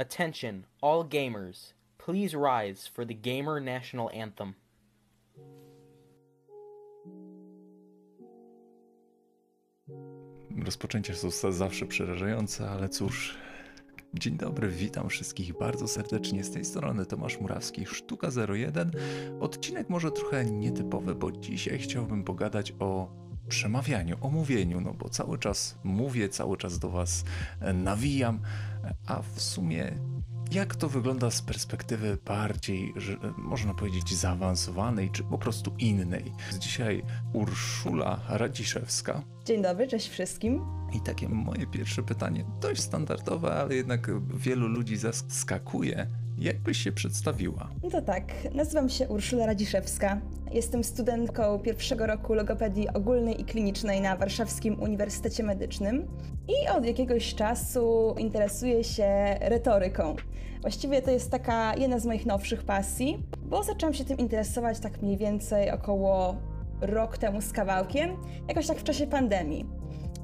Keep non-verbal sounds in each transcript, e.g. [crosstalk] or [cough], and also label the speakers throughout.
Speaker 1: Attention, all gamers. Please rise for the Gamer National Anthem.
Speaker 2: Rozpoczęcia są zawsze przerażające, ale cóż. Dzień dobry, witam wszystkich bardzo serdecznie. Z tej strony Tomasz Murawski, Sztuka 01. Odcinek może trochę nietypowy, bo dzisiaj chciałbym pogadać o przemawianiu, o mówieniu, no bo cały czas mówię, cały czas do Was nawijam, a w sumie jak to wygląda z perspektywy bardziej, że, można powiedzieć, zaawansowanej, czy po prostu innej? Dzisiaj Urszula Radziszewska.
Speaker 3: Dzień dobry, cześć wszystkim.
Speaker 2: I takie moje pierwsze pytanie, dość standardowe, ale jednak wielu ludzi zaskakuje. Jak byś się przedstawiła?
Speaker 3: No to tak, nazywam się Urszula Radziszewska. Jestem studentką pierwszego roku logopedii ogólnej i klinicznej na Warszawskim Uniwersytecie Medycznym i od jakiegoś czasu interesuję się retoryką. Właściwie to jest taka jedna z moich nowszych pasji, bo zaczęłam się tym interesować tak mniej więcej około rok temu z kawałkiem, jakoś tak w czasie pandemii.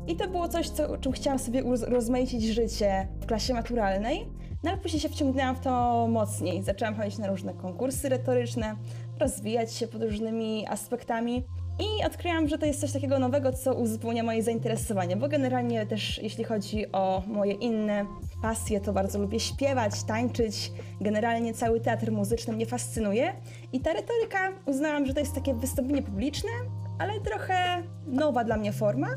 Speaker 3: I to było coś, co, czym chciałam sobie rozmaicić życie w klasie maturalnej, no ale później się wciągnęłam w to mocniej. Zaczęłam chodzić na różne konkursy retoryczne, rozwijać się pod różnymi aspektami i odkryłam, że to jest coś takiego nowego, co uzupełnia moje zainteresowanie, bo generalnie też jeśli chodzi o moje inne pasje, to bardzo lubię śpiewać, tańczyć. Generalnie cały teatr muzyczny mnie fascynuje i ta retoryka uznałam, że to jest takie wystąpienie publiczne, ale trochę nowa dla mnie forma,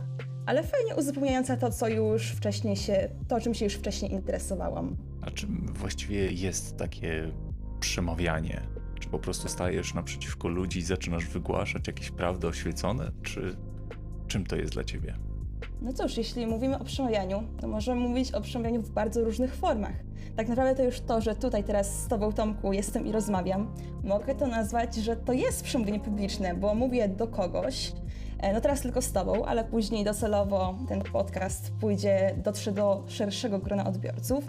Speaker 3: ale fajnie uzupełniająca to, co już wcześniej się, to czym się już wcześniej interesowałam.
Speaker 2: A czym właściwie jest takie przemawianie? Czy po prostu stajesz naprzeciwko ludzi i zaczynasz wygłaszać jakieś prawdy oświecone? Czy czym to jest dla ciebie?
Speaker 3: No cóż, jeśli mówimy o przemawianiu, to możemy mówić o przemawianiu w bardzo różnych formach. Tak naprawdę to już to, że tutaj teraz z Tobą, Tomku, jestem i rozmawiam, mogę to nazwać, że to jest przemówienie publiczne, bo mówię do kogoś, e, no teraz tylko z Tobą, ale później docelowo ten podcast pójdzie, dotrze do szerszego grona odbiorców.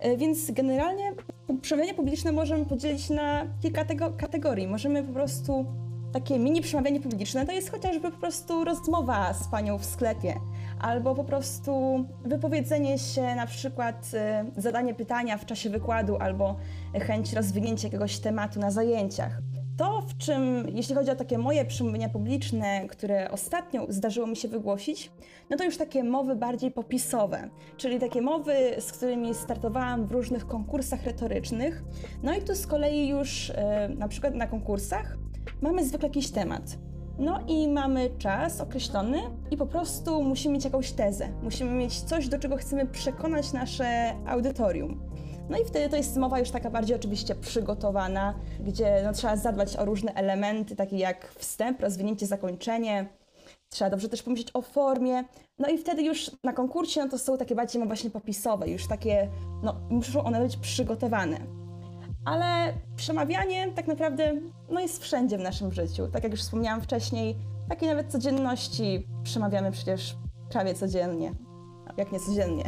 Speaker 3: E, więc generalnie przemawianie publiczne możemy podzielić na kilka tego kategorii. Możemy po prostu takie mini przemawianie publiczne to jest chociażby po prostu rozmowa z panią w sklepie, albo po prostu wypowiedzenie się, na przykład y, zadanie pytania w czasie wykładu, albo chęć rozwinięcia jakiegoś tematu na zajęciach. To, w czym, jeśli chodzi o takie moje przemówienia publiczne, które ostatnio zdarzyło mi się wygłosić, no to już takie mowy bardziej popisowe, czyli takie mowy, z którymi startowałam w różnych konkursach retorycznych. No i tu z kolei już e, na przykład na konkursach mamy zwykle jakiś temat. No i mamy czas określony i po prostu musimy mieć jakąś tezę. Musimy mieć coś, do czego chcemy przekonać nasze audytorium. No i wtedy to jest mowa już taka bardziej oczywiście przygotowana, gdzie no, trzeba zadbać o różne elementy, takie jak wstęp, rozwinięcie, zakończenie. Trzeba dobrze też pomyśleć o formie. No i wtedy już na konkursie no to są takie bardziej właśnie popisowe, już takie, no muszą one być przygotowane. Ale przemawianie tak naprawdę no, jest wszędzie w naszym życiu. Tak jak już wspomniałam wcześniej, takiej nawet codzienności przemawiamy przecież prawie codziennie, jak nie codziennie.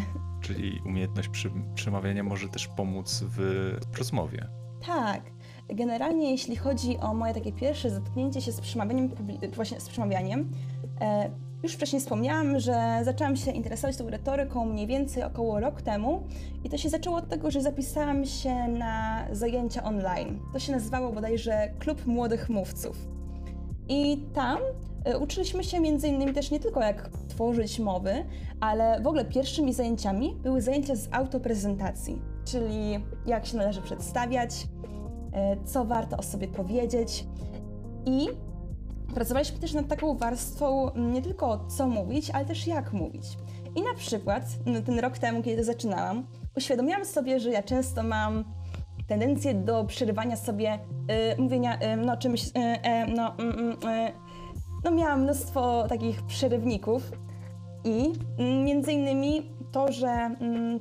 Speaker 2: Czyli umiejętność przy, przemawiania może też pomóc w rozmowie.
Speaker 3: Tak. Generalnie jeśli chodzi o moje takie pierwsze zetknięcie się z przemawianiem, właśnie z przemawianiem, e, już wcześniej wspomniałam, że zaczęłam się interesować tą retoryką mniej więcej około rok temu i to się zaczęło od tego, że zapisałam się na zajęcia online. To się nazywało bodajże Klub Młodych Mówców. I tam uczyliśmy się między innymi też nie tylko jak tworzyć mowy, ale w ogóle pierwszymi zajęciami były zajęcia z autoprezentacji, czyli jak się należy przedstawiać, e, co warto o sobie powiedzieć. I pracowaliśmy też nad taką warstwą nie tylko co mówić, ale też jak mówić. I na przykład no, ten rok temu, kiedy to zaczynałam, uświadomiłam sobie, że ja często mam tendencję do przerywania sobie y, mówienia y, no czymś, y, e, no, mm, mm, no miałam mnóstwo takich przerywników i mm, między innymi to, że mm,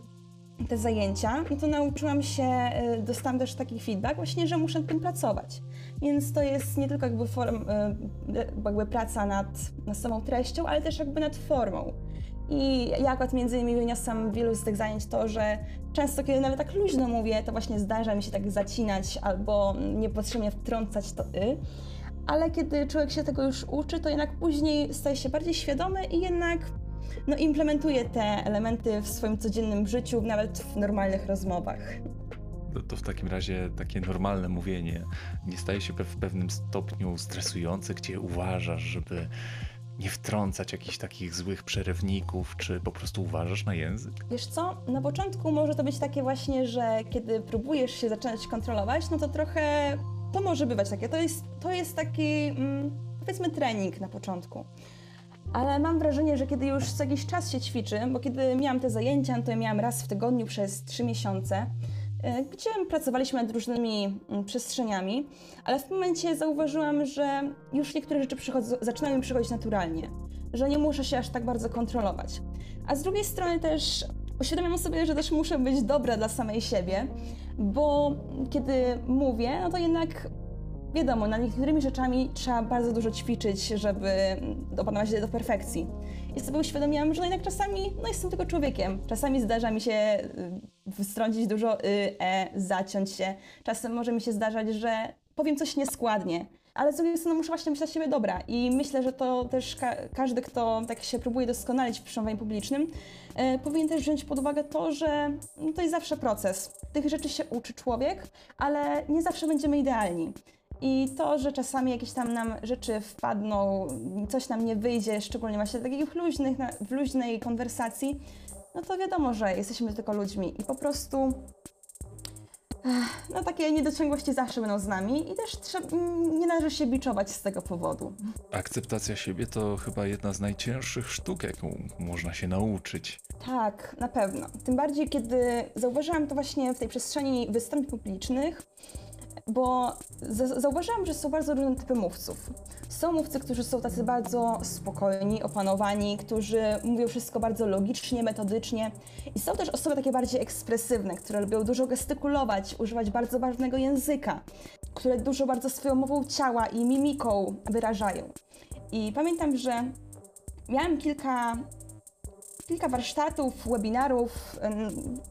Speaker 3: te zajęcia, no to nauczyłam się, y, dostałam też taki feedback właśnie, że muszę nad tym pracować. Więc to jest nie tylko jakby, form, y, jakby praca nad, nad samą treścią, ale też jakby nad formą. I ja akurat między innymi wyniosłam wielu z tych zajęć to, że często kiedy nawet tak luźno mówię, to właśnie zdarza mi się tak zacinać albo niepotrzebnie wtrącać to y. Ale kiedy człowiek się tego już uczy, to jednak później staje się bardziej świadomy i jednak no, implementuję te elementy w swoim codziennym życiu, nawet w normalnych rozmowach.
Speaker 2: To, to w takim razie takie normalne mówienie nie staje się w pewnym stopniu stresujące, gdzie uważasz, żeby nie wtrącać jakichś takich złych przerywników, czy po prostu uważasz na język?
Speaker 3: Wiesz co, na początku może to być takie właśnie, że kiedy próbujesz się zacząć kontrolować, no to trochę to może bywać takie. To jest, to jest taki, mm, powiedzmy, trening na początku. Ale mam wrażenie, że kiedy już co jakiś czas się ćwiczy, bo kiedy miałam te zajęcia, to je miałam raz w tygodniu przez trzy miesiące, e, gdzie pracowaliśmy nad różnymi mm, przestrzeniami, ale w tym momencie zauważyłam, że już niektóre rzeczy zaczynają mi przychodzić naturalnie, że nie muszę się aż tak bardzo kontrolować. A z drugiej strony też uświadamiam sobie, że też muszę być dobra dla samej siebie, bo kiedy mówię, no to jednak wiadomo, nad niektórymi rzeczami trzeba bardzo dużo ćwiczyć, żeby opanować je do perfekcji. I sobie uświadomiłam, że no jednak czasami, no jestem tylko człowiekiem. Czasami zdarza mi się y, wstrącić dużo y, e, zaciąć się. Czasem może mi się zdarzać, że powiem coś nieskładnie. Ale z drugiej strony muszę właśnie być dla siebie dobra i myślę, że to też ka każdy, kto tak się próbuje doskonalić w przemawianiu publicznym, e, powinien też wziąć pod uwagę to, że no, to jest zawsze proces. Tych rzeczy się uczy człowiek, ale nie zawsze będziemy idealni. I to, że czasami jakieś tam nam rzeczy wpadną, coś nam nie wyjdzie, szczególnie właśnie takich luźnych, w luźnej konwersacji, no to wiadomo, że jesteśmy tylko ludźmi i po prostu no takie niedociągłości zawsze będą z nami i też trzeba, nie należy się biczować z tego powodu.
Speaker 2: Akceptacja siebie to chyba jedna z najcięższych sztuk, jaką można się nauczyć.
Speaker 3: Tak, na pewno. Tym bardziej, kiedy zauważyłam to właśnie w tej przestrzeni występów publicznych, bo zauważyłam, że są bardzo różne typy mówców. Są mówcy, którzy są tacy bardzo spokojni, opanowani, którzy mówią wszystko bardzo logicznie, metodycznie. I są też osoby takie bardziej ekspresywne, które lubią dużo gestykulować, używać bardzo ważnego języka, które dużo bardzo swoją mową ciała i mimiką wyrażają. I pamiętam, że miałam kilka kilka warsztatów, webinarów,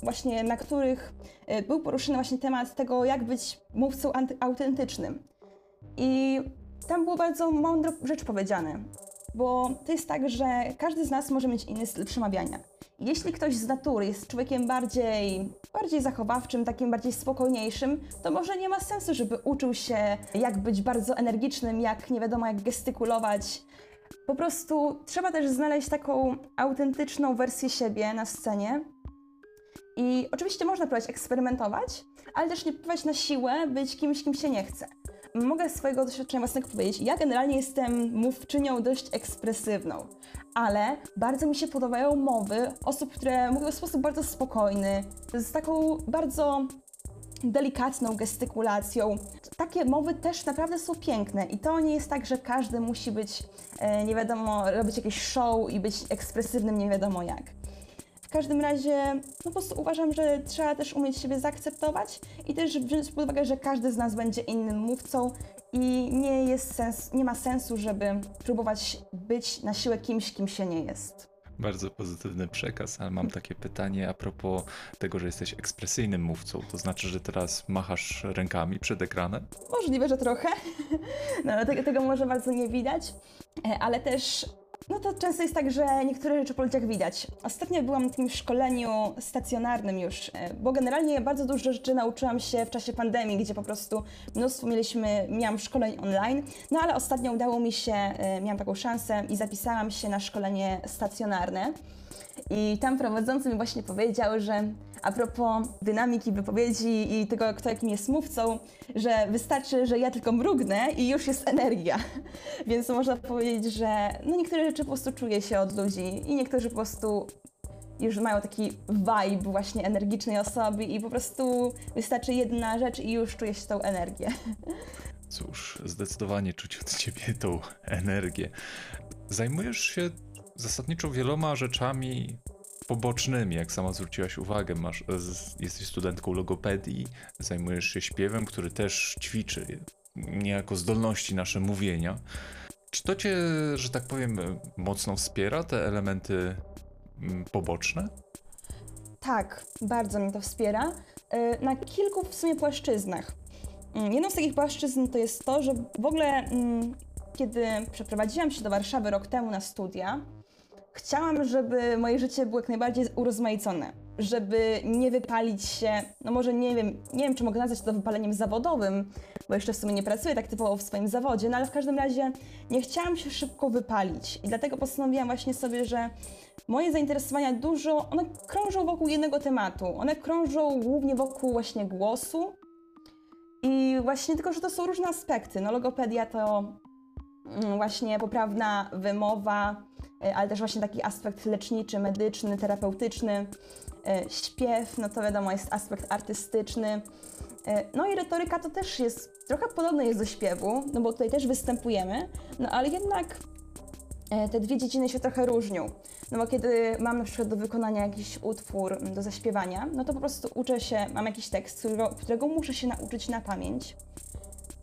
Speaker 3: właśnie na których e, był poruszony właśnie temat tego, jak być mówcą autentycznym. I tam było bardzo mądro rzecz powiedziane, bo to jest tak, że każdy z nas może mieć inny styl przemawiania. Jeśli ktoś z natury jest człowiekiem bardziej, bardziej zachowawczym, takim bardziej spokojniejszym, to może nie ma sensu, żeby uczył się, jak być bardzo energicznym, jak nie wiadomo, jak gestykulować, po prostu trzeba też znaleźć taką autentyczną wersję siebie na scenie. I oczywiście można próbować eksperymentować, ale też nie próbować na siłę być kimś, kim się nie chce. Mogę z swojego doświadczenia własnego powiedzieć, ja generalnie jestem mówczynią dość ekspresywną, ale bardzo mi się podobają mowy osób, które mówią w sposób bardzo spokojny, z taką bardzo delikatną gestykulacją. Takie mowy też naprawdę są piękne i to nie jest tak, że każdy musi być, e, nie wiadomo, robić jakieś show i być ekspresywnym nie wiadomo jak. W każdym razie, no po prostu uważam, że trzeba też umieć siebie zaakceptować i też wziąć pod uwagę, że każdy z nas będzie innym mówcą i nie jest sens, nie ma sensu, żeby próbować być na siłę kimś, kim się nie jest.
Speaker 2: Bardzo pozytywny przekaz, ale mam takie pytanie a propos tego, że jesteś ekspresyjnym mówcą. To znaczy, że teraz machasz rękami przed ekranem?
Speaker 3: Możliwe, że trochę. [laughs] No, tego, tego może bardzo nie widać, e, ale też no to często jest tak, że niektóre rzeczy po ludziach widać. Ostatnio byłam na takim szkoleniu stacjonarnym już, e, bo generalnie bardzo dużo rzeczy nauczyłam się w czasie pandemii, gdzie po prostu mnóstwo mieliśmy, miałam szkoleń online, no ale ostatnio udało mi się, e, miałam taką szansę i zapisałam się na szkolenie stacjonarne. I tam prowadzący mi właśnie powiedział, że a propos dynamiki wypowiedzi i tego, kto jakim jest mówcą, że wystarczy, że ja tylko mrugnę i już jest energia. [laughs] Więc można powiedzieć, że no niektóre rzeczy po prostu czuje się od ludzi i niektórzy po prostu już mają taki vibe właśnie energicznej osoby i po prostu wystarczy jedna rzecz i już czuje się tą energię. [laughs]
Speaker 2: Cóż, zdecydowanie czuć od ciebie tą [laughs] energię. Zajmujesz się zasadniczo wieloma rzeczami pobocznymi, jak sama zwróciłaś uwagę. Masz, jesteś studentką logopedii, zajmujesz się śpiewem, który też ćwiczy niejako zdolności nasze mówienia. Czy to cię, że tak powiem, mocno wspiera, te elementy mm, poboczne?
Speaker 3: Tak, bardzo mnie to wspiera. Y, na kilku w sumie płaszczyznach. Mm, jedną z takich płaszczyzn to jest to, że w ogóle mm, kiedy przeprowadziłam się do Warszawy rok temu na studia, chciałam, żeby moje życie było jak najbardziej urozmaicone, żeby nie wypalić się, no może nie wiem, nie wiem, czy mogę nazwać to wypaleniem zawodowym, bo jeszcze w sumie nie pracuję tak typowo w swoim zawodzie, no ale w każdym razie nie chciałam się szybko wypalić i dlatego postanowiłam właśnie sobie, że moje zainteresowania dużo, one krążą wokół jednego tematu, one krążą głównie wokół właśnie głosu i właśnie tylko, że to są różne aspekty, no logopedia to mm, właśnie poprawna wymowa, ale też właśnie taki aspekt leczniczy, medyczny, terapeutyczny. E, śpiew, no to wiadomo, jest aspekt artystyczny. E, no i retoryka to też jest, trochę podobne jest do śpiewu, no bo tutaj też występujemy, no ale jednak te dwie dziedziny się trochę różnią. No bo kiedy mam na przykład do wykonania jakiś utwór do zaśpiewania, no to po prostu uczę się, mam jakiś tekst, którego, którego muszę się nauczyć na pamięć.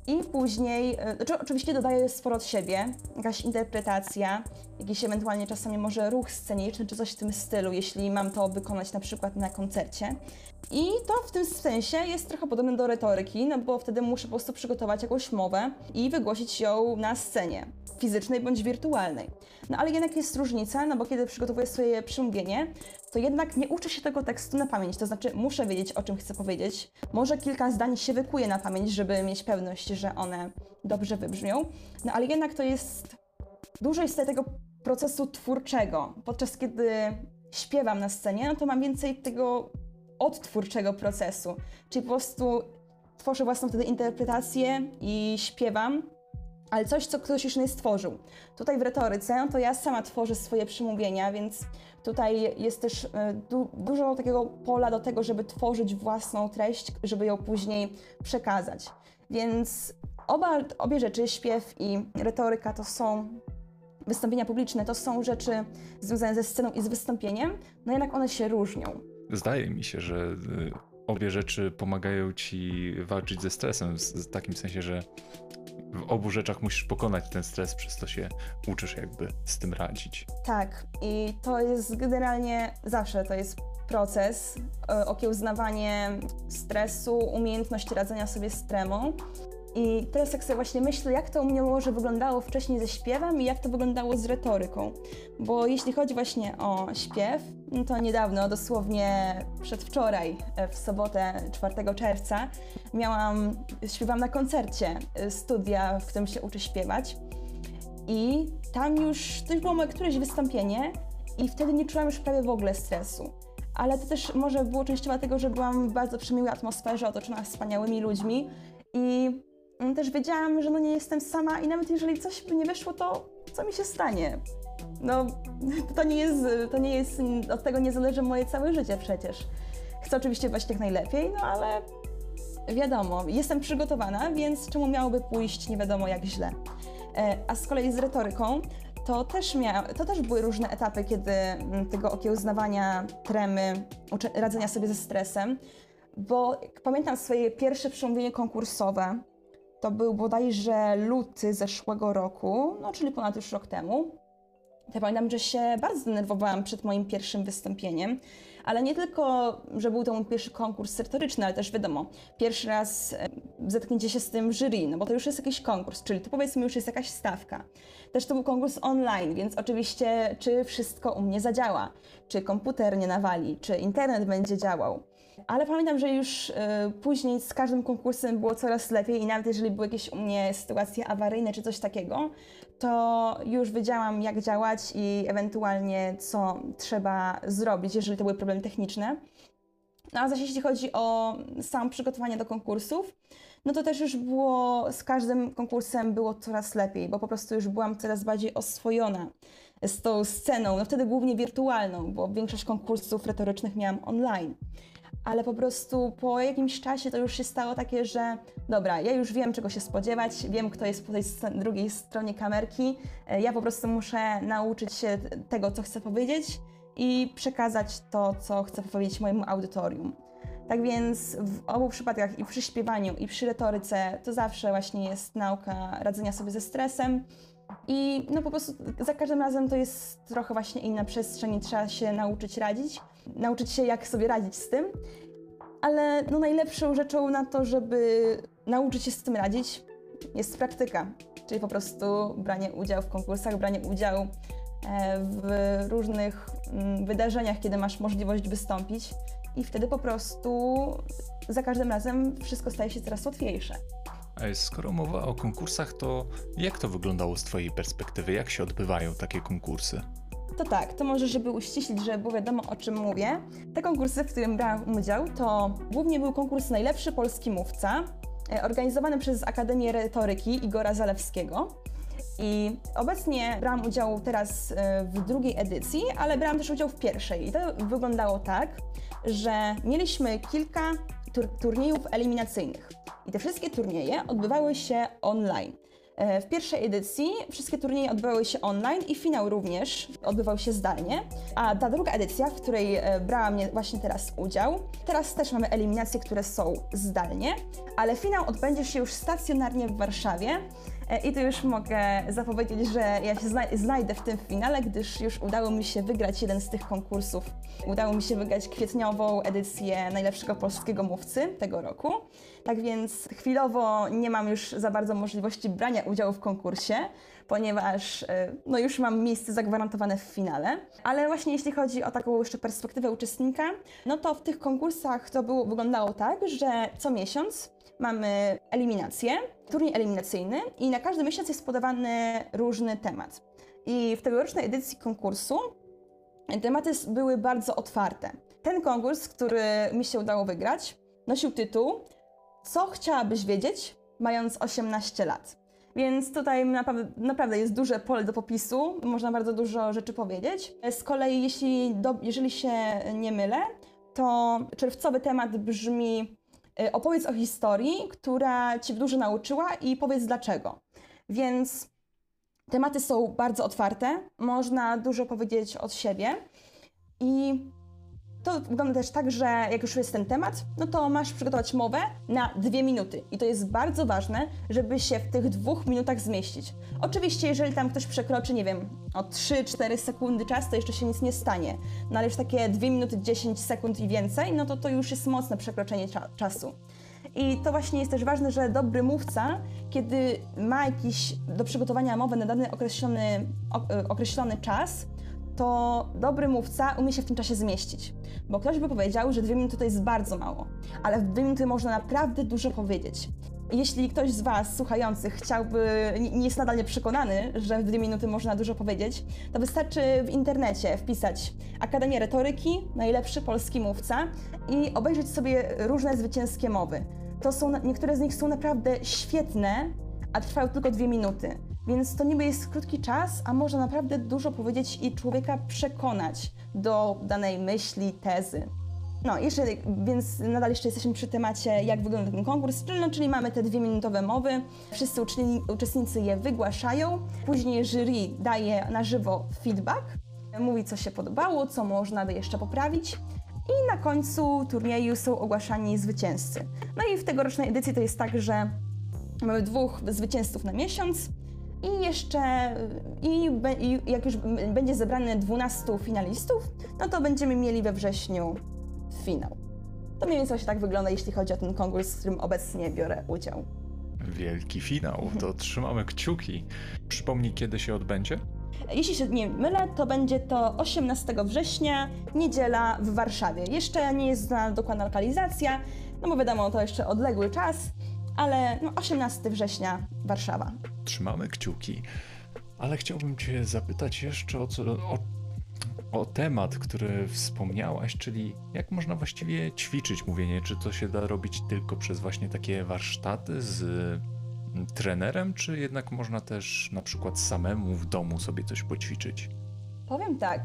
Speaker 3: I później, e, znaczy oczywiście dodaję sporo od siebie, jakaś interpretacja, jakiś ewentualnie czasami może ruch sceniczny czy coś w tym stylu, jeśli mam to wykonać na przykład na koncercie. I to w tym sensie jest trochę podobne do retoryki, no bo wtedy muszę po prostu przygotować jakąś mowę i wygłosić ją na scenie, fizycznej bądź wirtualnej. No ale jednak jest różnica, no bo kiedy przygotowuję swoje przemówienie, to jednak nie uczę się tego tekstu na pamięć, to znaczy muszę wiedzieć, o czym chcę powiedzieć. Może kilka zdań się wykuje na pamięć, żeby mieć pewność, że one dobrze wybrzmią, no ale jednak to jest dużo jest tego procesu twórczego. Podczas kiedy śpiewam na scenie, no to mam więcej tego odtwórczego procesu, czyli po prostu tworzę własną wtedy interpretację i śpiewam, ale coś, co ktoś już nie stworzył. Tutaj w retoryce, to ja sama tworzę swoje przemówienia, więc tutaj jest też e, du dużo takiego pola do tego, żeby tworzyć własną treść, żeby ją później przekazać. Więc oba, obie rzeczy, śpiew i retoryka, to są wystąpienia publiczne, to są rzeczy związane ze sceną i z wystąpieniem, no jednak one się różnią.
Speaker 2: Zdaje mi się, że y, obie rzeczy pomagają ci walczyć ze stresem, w takim sensie, że w obu rzeczach musisz pokonać ten stres, przez to się uczysz jakby z tym radzić.
Speaker 3: Tak, i to jest generalnie zawsze to jest proces, e, okiełznawanie stresu, umiejętność radzenia sobie z tremą. I teraz jak sobie właśnie myślę, jak to u mnie może wyglądało wcześniej ze śpiewem i jak to wyglądało z retoryką. Bo jeśli chodzi właśnie o śpiew, no to niedawno, dosłownie przedwczoraj, e, w sobotę 4 czerwca, miałam, śpiewam na koncercie e, studia, w którym się uczę śpiewać. I tam już, to już było moje któreś wystąpienie i wtedy nie czułam już prawie w ogóle stresu. Ale to też może było częściowo dlatego, że byłam w bardzo przemiłej atmosferze, otoczona wspaniałymi ludźmi i też wiedziałam, że no nie jestem sama i nawet jeżeli coś by nie wyszło, to co mi się stanie? No, [laughs] to nie jest, to nie jest, od tego nie zależy moje całe życie przecież. Chcę oczywiście właśnie jak najlepiej, no ale wiadomo, jestem przygotowana, więc czemu miałoby pójść nie wiadomo jak źle. E, a z kolei z retoryką, to też, mia, to też były różne etapy, kiedy mm, tego okiełznawania tremy, radzenia sobie ze stresem, bo pamiętam swoje pierwsze przemówienie konkursowe, to był bodajże luty zeszłego roku, no czyli ponad już rok temu. Ja pamiętam, że się bardzo denerwowałam przed moim pierwszym wystąpieniem, ale nie tylko, że był to mój pierwszy konkurs retoryczny, ale też wiadomo, pierwszy raz zetknięcie się z tym jury, no bo to już jest jakiś konkurs, czyli to powiedzmy już jest jakaś stawka. Też to był konkurs online, więc oczywiście czy wszystko u mnie zadziała, czy komputer nie nawali, czy internet będzie działał. Ale pamiętam, że już y, później z każdym konkursem było coraz lepiej i nawet jeżeli były jakieś u mnie sytuacje awaryjne czy coś takiego, to już wiedziałam jak działać i ewentualnie co trzeba zrobić, jeżeli to były problemy techniczne. No a zaś jeśli chodzi o samo przygotowanie do konkursów, no to też już było, z każdym konkursem było coraz lepiej, bo po prostu już byłam coraz bardziej oswojona z tą sceną, no wtedy głównie wirtualną, bo większość konkursów retorycznych miałam online ale po prostu po jakimś czasie to już się stało takie, że dobra, ja już wiem czego się spodziewać, wiem kto jest po tej drugiej stronie kamerki, e, ja po prostu muszę nauczyć się tego, co chcę powiedzieć i przekazać to, co chcę powiedzieć mojemu audytorium. Tak więc w obu przypadkach, i przy śpiewaniu, i przy retoryce, to zawsze właśnie jest nauka radzenia sobie ze stresem. I no po prostu za każdym razem to jest trochę właśnie inna przestrzeń i trzeba się nauczyć radzić nauczyć się, jak sobie radzić z tym. Ale no, najlepszą rzeczą na to, żeby nauczyć się z tym radzić, jest praktyka. Czyli po prostu branie udziału w konkursach, branie udziału e, w różnych mm, wydarzeniach, kiedy masz możliwość wystąpić i wtedy po prostu za każdym razem wszystko staje się coraz łatwiejsze.
Speaker 2: Skoro mowa o konkursach, to jak to wyglądało z Twojej perspektywy? Jak się odbywają takie konkursy?
Speaker 3: To tak, to może, żeby uściślić, żeby było wiadomo o czym mówię. Te konkursy, w którym brałam udział, to głównie był konkurs Najlepszy Polski Mówca, e, organizowany przez Akademię Retoryki Igora Zalewskiego. I obecnie brałam udział teraz e, w drugiej edycji, ale brałam też udział w pierwszej. I to wyglądało tak, że mieliśmy kilka tur turniejów eliminacyjnych. I te wszystkie turnieje odbywały się online. E, w pierwszej edycji wszystkie turnieje odbywały się online i finał również odbywał się zdalnie. A ta druga edycja, w której e, brałam właśnie teraz udział, teraz też mamy eliminacje, które są zdalnie, ale finał odbędzie się już stacjonarnie w Warszawie. E, I tu już mogę zapowiedzieć, że ja się znajdę w tym finale, gdyż już udało mi się wygrać jeden z tych konkursów. Udało mi się wygrać kwietniową edycję najlepszego polskiego mówcy tego roku. Tak więc chwilowo nie mam już za bardzo możliwości brania udziału w konkursie, ponieważ e, no już mam miejsce zagwarantowane w finale. Ale właśnie jeśli chodzi o taką jeszcze perspektywę uczestnika, no to w tych konkursach to było, wyglądało tak, że co miesiąc mamy eliminację, turniej eliminacyjny i na każdy miesiąc jest podawany różny temat. I w tegorocznej edycji konkursu tematy były bardzo otwarte. Ten konkurs, który mi się udało wygrać, nosił tytuł Co chciałabyś wiedzieć, mając 18 lat? Więc tutaj naprawdę, naprawdę, jest duże pole do popisu, można bardzo dużo rzeczy powiedzieć. Z kolei, jeśli do, jeżeli się nie mylę, to czerwcowy temat brzmi opowiedz o historii, która Cię dużo nauczyła i powiedz dlaczego. Więc tematy są bardzo otwarte, można dużo powiedzieć od siebie i to wygląda też tak, że jak już jest ten temat, no to masz przygotować mowę na dwie minuty. I to jest bardzo ważne, żeby się w tych dwóch minutach zmieścić. Oczywiście, jeżeli tam ktoś przekroczy, nie wiem, o 3-4 sekundy czas, to jeszcze się nic nie stanie. No ale już takie 2 minuty 10 sekund i więcej, no to to już jest mocne przekroczenie cza czasu. I to właśnie jest też ważne, że dobry mówca, kiedy ma jakiś do przygotowania mowy na dany określony, określony czas, to dobry mówca umie się w tym czasie zmieścić. Bo ktoś by powiedział, że dwie minuty to jest bardzo mało, ale w dwie minuty można naprawdę dużo powiedzieć. Jeśli ktoś z Was słuchających chciałby, nie jest nadal nieprzekonany, że w dwie minuty można dużo powiedzieć, to wystarczy w internecie wpisać Akademia Retoryki, najlepszy polski mówca i obejrzeć sobie różne zwycięskie mowy. To są, niektóre z nich są naprawdę świetne, a trwają tylko dwie minuty. Więc to niby jest krótki czas, a można naprawdę dużo powiedzieć i człowieka przekonać do danej myśli, tezy. No, jeszcze, więc nadal jeszcze jesteśmy przy temacie, jak wygląda ten konkurs, czyli, no, czyli mamy te dwie minutowe mowy, wszyscy uczestnicy je wygłaszają, później jury daje na żywo feedback, mówi co się podobało, co można by jeszcze poprawić. I na końcu turnieju są ogłaszani zwycięzcy. No i w tegorocznej edycji to jest tak, że mamy dwóch zwycięzców na miesiąc, i jeszcze, i, i jak już będzie zebrane 12 finalistów, no to będziemy mieli we wrześniu finał. To mniej więcej się tak wygląda, jeśli chodzi o ten konkurs, w którym obecnie biorę udział.
Speaker 2: Wielki finał, to trzymamy kciuki. Przypomnij, kiedy się odbędzie?
Speaker 3: Jeśli się nie mylę, to będzie to 18 września, niedziela w Warszawie. Jeszcze nie jest znana dokładna lokalizacja, no bo wiadomo, to jeszcze odległy czas, ale no 18 września Warszawa.
Speaker 2: Trzymamy kciuki, ale chciałbym Cię zapytać jeszcze o, co, o, o temat, który wspomniałaś, czyli jak można właściwie ćwiczyć mówienie, czy to się da robić tylko przez właśnie takie warsztaty z mm, trenerem, czy jednak można też na przykład samemu w domu sobie coś poćwiczyć?
Speaker 3: Powiem tak,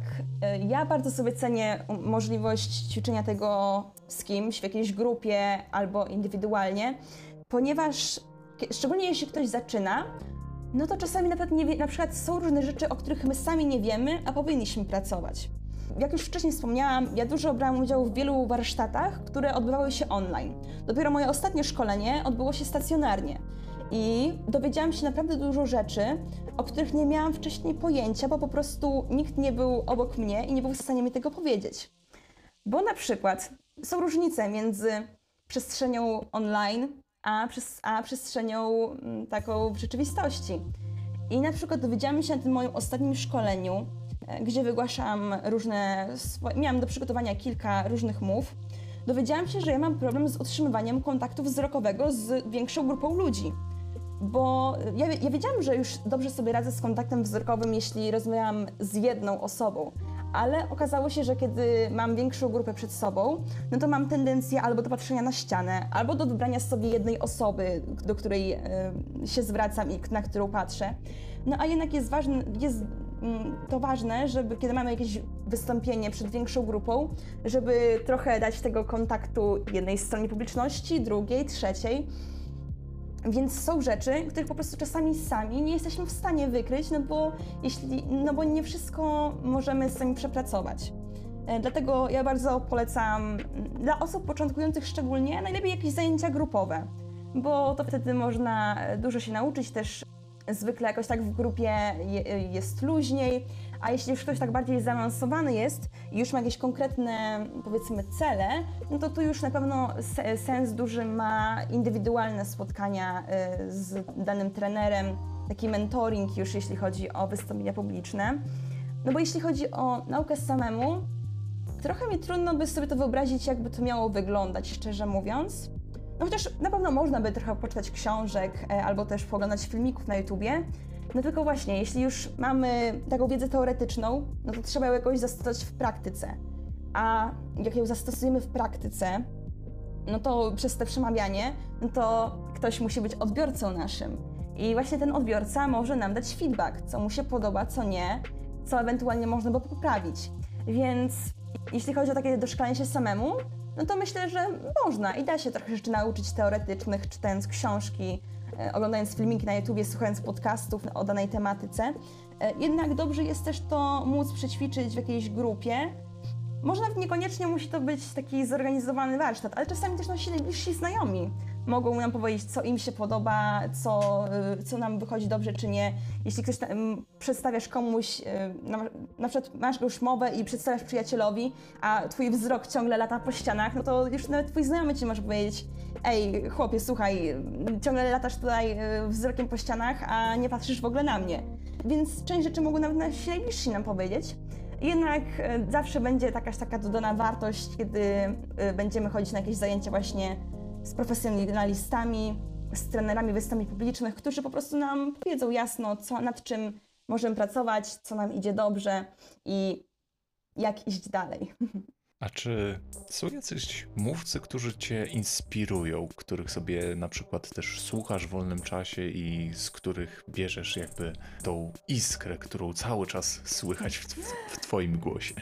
Speaker 3: y, ja bardzo sobie cenię możliwość ćwiczenia tego z kimś w jakiejś grupie albo indywidualnie, ponieważ szczególnie jeśli ktoś zaczyna, no to czasami nawet nie wie, na przykład są różne rzeczy, o których my sami nie wiemy, a powinniśmy pracować. Jak już wcześniej wspomniałam, ja dużo brałam udział w wielu warsztatach, które odbywały się online. Dopiero moje ostatnie szkolenie odbyło się stacjonarnie. I dowiedziałam się naprawdę dużo rzeczy, o których nie miałam wcześniej pojęcia, bo po prostu nikt nie był obok mnie i nie był w stanie mi tego powiedzieć. Bo na przykład są różnice między przestrzenią online a, a przestrzenią mm, taką w rzeczywistości. I na przykład dowiedziałam się na tym moim ostatnim szkoleniu, e, gdzie wygłaszam różne, miałam do przygotowania kilka różnych mów, dowiedziałam się, że ja mam problem z utrzymywaniem kontaktu wzrokowego z większą grupą ludzi. Bo ja, ja wiedziałam, że już dobrze sobie radzę z kontaktem wzrokowym, jeśli rozmawiam z jedną osobą, ale okazało się, że kiedy mam większą grupę przed sobą, no to mam tendencję albo do patrzenia na ścianę, albo do wybrania sobie jednej osoby, do której e, się zwracam i na którą patrzę. No a jednak jest ważne, jest mm, to ważne, żeby kiedy mamy jakieś wystąpienie przed większą grupą, żeby trochę dać tego kontaktu jednej stronie publiczności, drugiej, trzeciej. Więc są rzeczy, których po prostu czasami sami nie jesteśmy w stanie wykryć, no bo, jeśli, no bo nie wszystko możemy sami przepracować. E, Dlatego ja bardzo polecam mm, dla osób początkujących szczególnie najlepiej jakieś zajęcia grupowe, bo to wtedy można e, dużo się nauczyć też. Zwykle jakoś tak w grupie je, jest luźniej, a jeśli już ktoś tak bardziej zaawansowany jest i już ma jakieś konkretne, powiedzmy, cele, no to tu już na pewno se- sens duży ma indywidualne spotkania y, z danym trenerem, taki mentoring już jeśli chodzi o wystąpienia publiczne. No bo jeśli chodzi o naukę samemu, trochę mi trudno by sobie to wyobrazić, jakby to miało wyglądać, szczerze mówiąc. No chociaż na pewno można by trochę poczytać książek e, albo też pooglądać filmików na YouTubie. No tylko właśnie, jeśli już mamy taką wiedzę teoretyczną, no to trzeba ją jakoś zastosować w praktyce. A jak ją zastosujemy w praktyce, no to przez te przemawianie, no to ktoś musi być odbiorcą naszym. I właśnie ten odbiorca może nam dać feedback, co mu się podoba, co nie, co ewentualnie można by poprawić. Więc jeśli chodzi o takie doszkalanie się samemu, no to myślę, że można i da się trochę rzeczy nauczyć teoretycznych, czytając książki, oglądając filmiki na YouTubie, słuchając podcastów o danej tematyce. E, Jednak dobrze jest też to móc przećwiczyć w jakiejś grupie. Może nawet niekoniecznie musi to być taki zorganizowany warsztat, ale czasami też nasi najbliżsi znajomi mogą nam powiedzieć, co im się podoba, co, y, co nam wychodzi dobrze, czy nie. Jeśli ktoś tam, przedstawiasz komuś, y, na, na przykład masz już mowę i przedstawiasz przyjacielowi, a twój wzrok ciągle lata po ścianach, no to już nawet twój znajomy ci może powiedzieć, ej chłopie, słuchaj, ciągle latasz tutaj y, wzrokiem po ścianach, a nie patrzysz w ogóle na mnie. Więc część rzeczy mogą nawet nasi najbliżsi nam powiedzieć. Jednak zawsze będzie jakaś taka dodana wartość, kiedy będziemy chodzić na jakieś zajęcia właśnie z profesjonalistami, z trenerami wystąpień publicznych, którzy po prostu nam powiedzą jasno, co, nad czym możemy pracować, co nam idzie dobrze i jak iść dalej.
Speaker 2: A czy są jacyś mówcy, którzy cię inspirują, których sobie na przykład też słuchasz w wolnym czasie i z których bierzesz jakby tą iskrę, którą cały czas słychać w, w twoim głosie?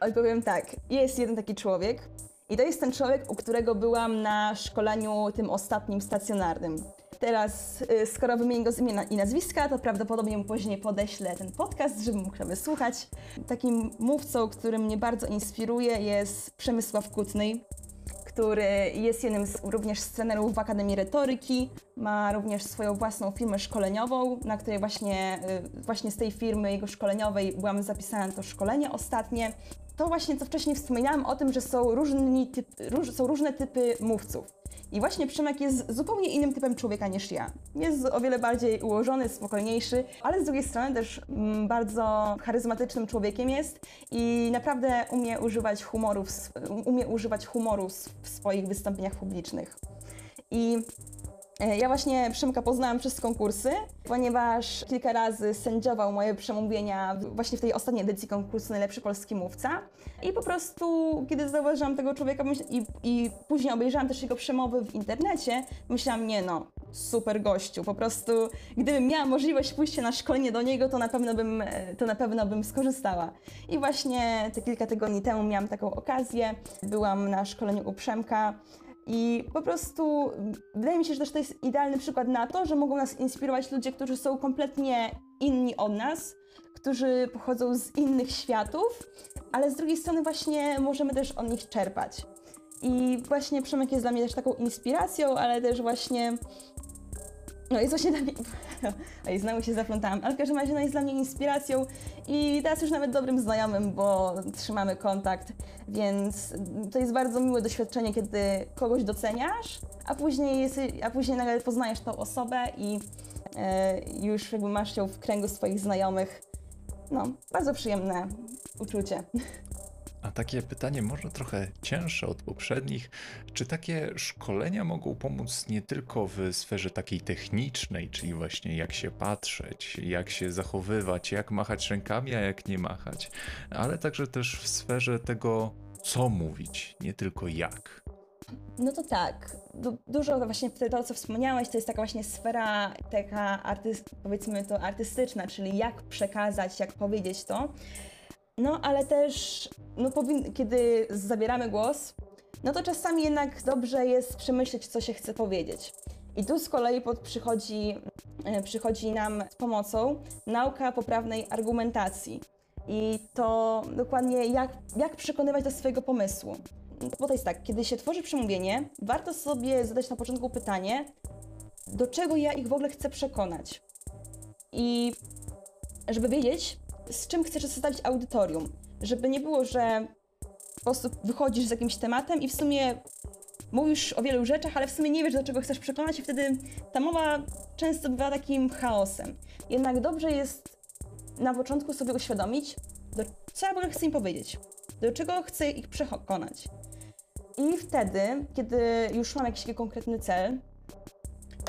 Speaker 3: Odpowiem tak, jest jeden taki człowiek i to jest ten człowiek, u którego byłam na szkoleniu tym ostatnim stacjonarnym. Teraz, y, skoro wymienię go z imienia i nazwiska, to prawdopodobnie mu później podeślę ten podcast, żeby mógł go wysłuchać. Takim mówcą, który mnie bardzo inspiruje jest Przemysław Kutny, który jest jednym z, również z trenerów w Akademii Retoryki. Ma również swoją własną firmę szkoleniową, na której właśnie, y, właśnie z tej firmy jego szkoleniowej byłam zapisana na to szkolenie ostatnie. To właśnie, co wcześniej wspominałam o tym, że są, różni typ, róż, są różne typy mówców. I właśnie Przemek jest zupełnie innym typem człowieka niż ja. Jest o wiele bardziej ułożony, spokojniejszy, ale z drugiej strony też mm, bardzo charyzmatycznym człowiekiem jest i naprawdę umie używać humoru w, umie używać humoru w swoich wystąpieniach publicznych. I ja właśnie Przemka poznałam przez konkursy, ponieważ kilka razy sędziował moje przemówienia właśnie w tej ostatniej edycji konkursu Najlepszy Polski Mówca. I po prostu, kiedy zauważyłam tego człowieka i, i później obejrzałam też jego przemowy w internecie, myślałam, nie no, super gościu, po prostu gdybym miała możliwość pójścia na szkolenie do niego, to na pewno bym, e, to na pewno bym skorzystała. I właśnie te kilka tygodni temu miałam taką okazję, byłam na szkoleniu u Przemka, i po prostu wydaje mi się, że też to jest idealny przykład na to, że mogą nas inspirować ludzie, którzy są kompletnie inni od nas, którzy pochodzą z innych światów, ale z drugiej strony właśnie możemy też od nich czerpać. I właśnie Przemek jest dla mnie też taką inspiracją, ale też właśnie. No jest właśnie dla mnie. [laughs] Oj, znowu się zaplątałam, ale w każdym razie no, jest dla mnie inspiracją i teraz już nawet dobrym znajomym, bo trzymamy kontakt, więc to jest bardzo miłe doświadczenie, kiedy kogoś doceniasz, a później, jest, a później nagle poznajesz tą osobę i e, już jakby masz ją w kręgu swoich znajomych no, bardzo przyjemne uczucie. [laughs]
Speaker 2: A takie pytanie może trochę cięższe od poprzednich. Czy takie szkolenia mogą pomóc nie tylko w sferze takiej technicznej, czyli właśnie jak się patrzeć, jak się zachowywać, jak machać rękami, a jak nie machać, ale także też w sferze tego, co mówić, nie tylko jak?
Speaker 3: No to tak, du dużo właśnie to, co wspomniałeś, to jest taka właśnie sfera taka artys powiedzmy to artystyczna, czyli jak przekazać, jak powiedzieć to. No ale też, no, kiedy zabieramy głos, no to czasami jednak dobrze jest przemyśleć, co się chce powiedzieć. I tu z kolei pod przychodzi, e, przychodzi nam z pomocą nauka poprawnej argumentacji. I to dokładnie jak, jak przekonywać do swojego pomysłu. Bo to jest tak, kiedy się tworzy przemówienie, warto sobie zadać na początku pytanie, do czego ja ich w ogóle chcę przekonać. I żeby wiedzieć, z czym chcesz zostawić audytorium. Żeby nie było, że po prostu wychodzisz z jakimś tematem i w sumie mówisz o wielu rzeczach, ale w sumie nie wiesz, do czego chcesz przekonać i wtedy ta mowa często bywa takim chaosem. Jednak dobrze jest na początku sobie uświadomić, do, co ja w ogóle chcę im powiedzieć, do czego chcę ich przekonać. I wtedy, kiedy już mam jakiś konkretny cel,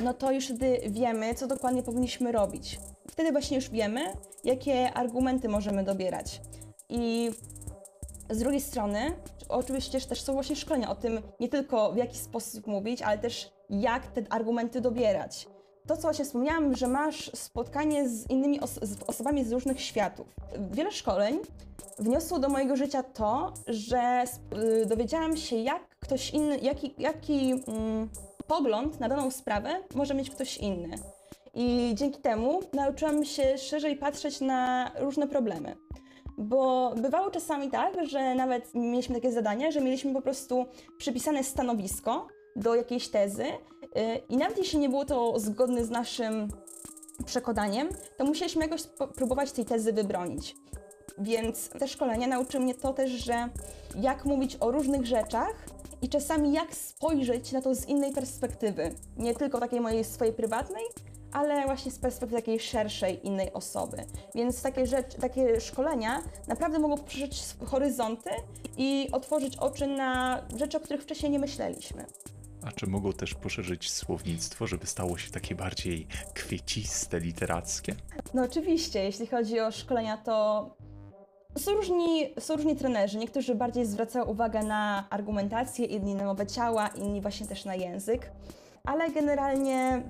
Speaker 3: no to już wtedy wiemy, co dokładnie powinniśmy robić. Wtedy właśnie już wiemy, jakie argumenty możemy dobierać. I z drugiej strony, oczywiście też są właśnie szkolenia o tym, nie tylko w jaki sposób mówić, ale też jak te argumenty dobierać. To, co właśnie wspomniałam, że masz spotkanie z innymi os z osobami z różnych światów. Wiele szkoleń wniosło do mojego życia to, że y, dowiedziałam się, jak ktoś inny, jaki, jaki mm, pogląd na daną sprawę może mieć ktoś inny. I dzięki temu nauczyłam się szerzej patrzeć na różne problemy. Bo bywało czasami tak, że nawet mieliśmy takie zadania, że mieliśmy po prostu przypisane stanowisko do jakiejś tezy y, i nawet jeśli nie było to zgodne z naszym przekonaniem, to musieliśmy jakoś próbować tej tezy wybronić. Więc te szkolenia nauczyły mnie to też, że jak mówić o różnych rzeczach i czasami jak spojrzeć na to z innej perspektywy. Nie tylko takiej mojej swojej prywatnej, ale właśnie z perspektywy takiej szerszej, innej osoby. Więc takie, rzecz, takie szkolenia naprawdę mogą poszerzyć horyzonty i otworzyć oczy na rzeczy, o których wcześniej nie myśleliśmy.
Speaker 2: A czy mogą też poszerzyć słownictwo, żeby stało się takie bardziej kwieciste, literackie?
Speaker 3: No oczywiście, jeśli chodzi o szkolenia, to są różni, są różni trenerzy. Niektórzy bardziej zwracają uwagę na argumentację, inni na mowę ciała, inni właśnie też na język. Ale generalnie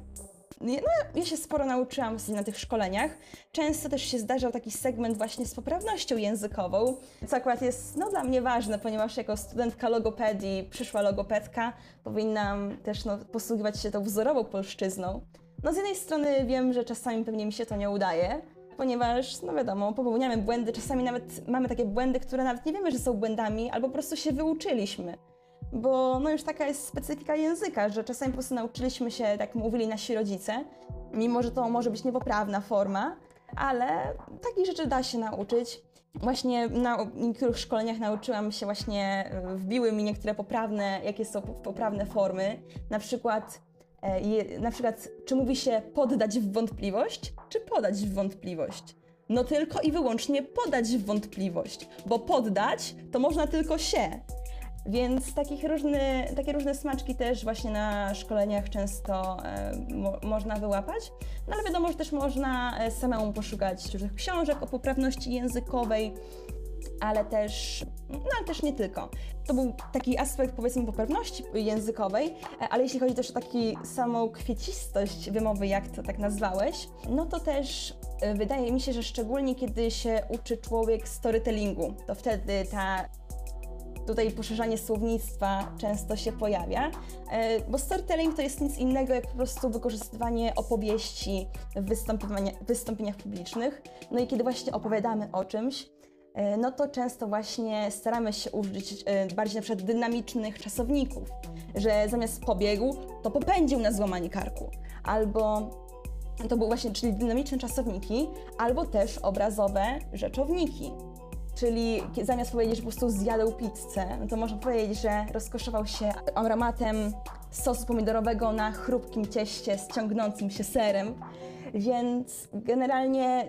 Speaker 3: no, ja się sporo nauczyłam na tych szkoleniach. Często też się zdarzał taki segment właśnie z poprawnością językową, co akurat jest no, dla mnie ważne, ponieważ jako studentka logopedii, przyszła logopedka, powinnam też no, posługiwać się tą wzorową polszczyzną. No z jednej strony wiem, że czasami pewnie mi się to nie udaje, ponieważ, no wiadomo, popełniamy błędy, czasami nawet mamy takie błędy, które nawet nie wiemy, że są błędami, albo po prostu się wyuczyliśmy bo no już taka jest specyfika języka, że czasami po prostu nauczyliśmy się, tak mówili nasi rodzice, mimo że to może być niepoprawna forma, ale takich rzeczy da się nauczyć. Właśnie na niektórych szkoleniach nauczyłam się właśnie, wbiły mi niektóre poprawne, jakie są poprawne formy, na przykład e, na przykład, czy mówi się poddać w wątpliwość, czy podać w wątpliwość? No tylko i wyłącznie podać w wątpliwość, bo poddać to można tylko się, więc takich różny, takie różne smaczki też właśnie na szkoleniach często e, mo, można wyłapać. No ale wiadomo, że też można e, samemu poszukać różnych książek o poprawności językowej, ale też, no ale też nie tylko. To był taki aspekt powiedzmy poprawności językowej, e, ale jeśli chodzi też o taki samą kwiecistość wymowy, jak to tak nazwałeś, no to też wydaje mi się, że szczególnie kiedy się uczy człowiek storytellingu, to wtedy ta tutaj poszerzanie słownictwa często się pojawia, e, bo storytelling to jest nic innego jak po prostu wykorzystywanie opowieści w wystąpieniach publicznych. No i kiedy właśnie opowiadamy o czymś, e, no to często właśnie staramy się użyć e, bardziej na przykład dynamicznych czasowników, że zamiast pobiegł, to popędził na złamanie karku, albo to były właśnie, czyli dynamiczne czasowniki, albo też obrazowe rzeczowniki. Czyli zamiast powiedzieć, że po prostu zjadł pizzę, no to można powiedzieć, że rozkoszował się aromatem sosu pomidorowego na chrupkim cieście z ciągnącym się serem. Więc generalnie,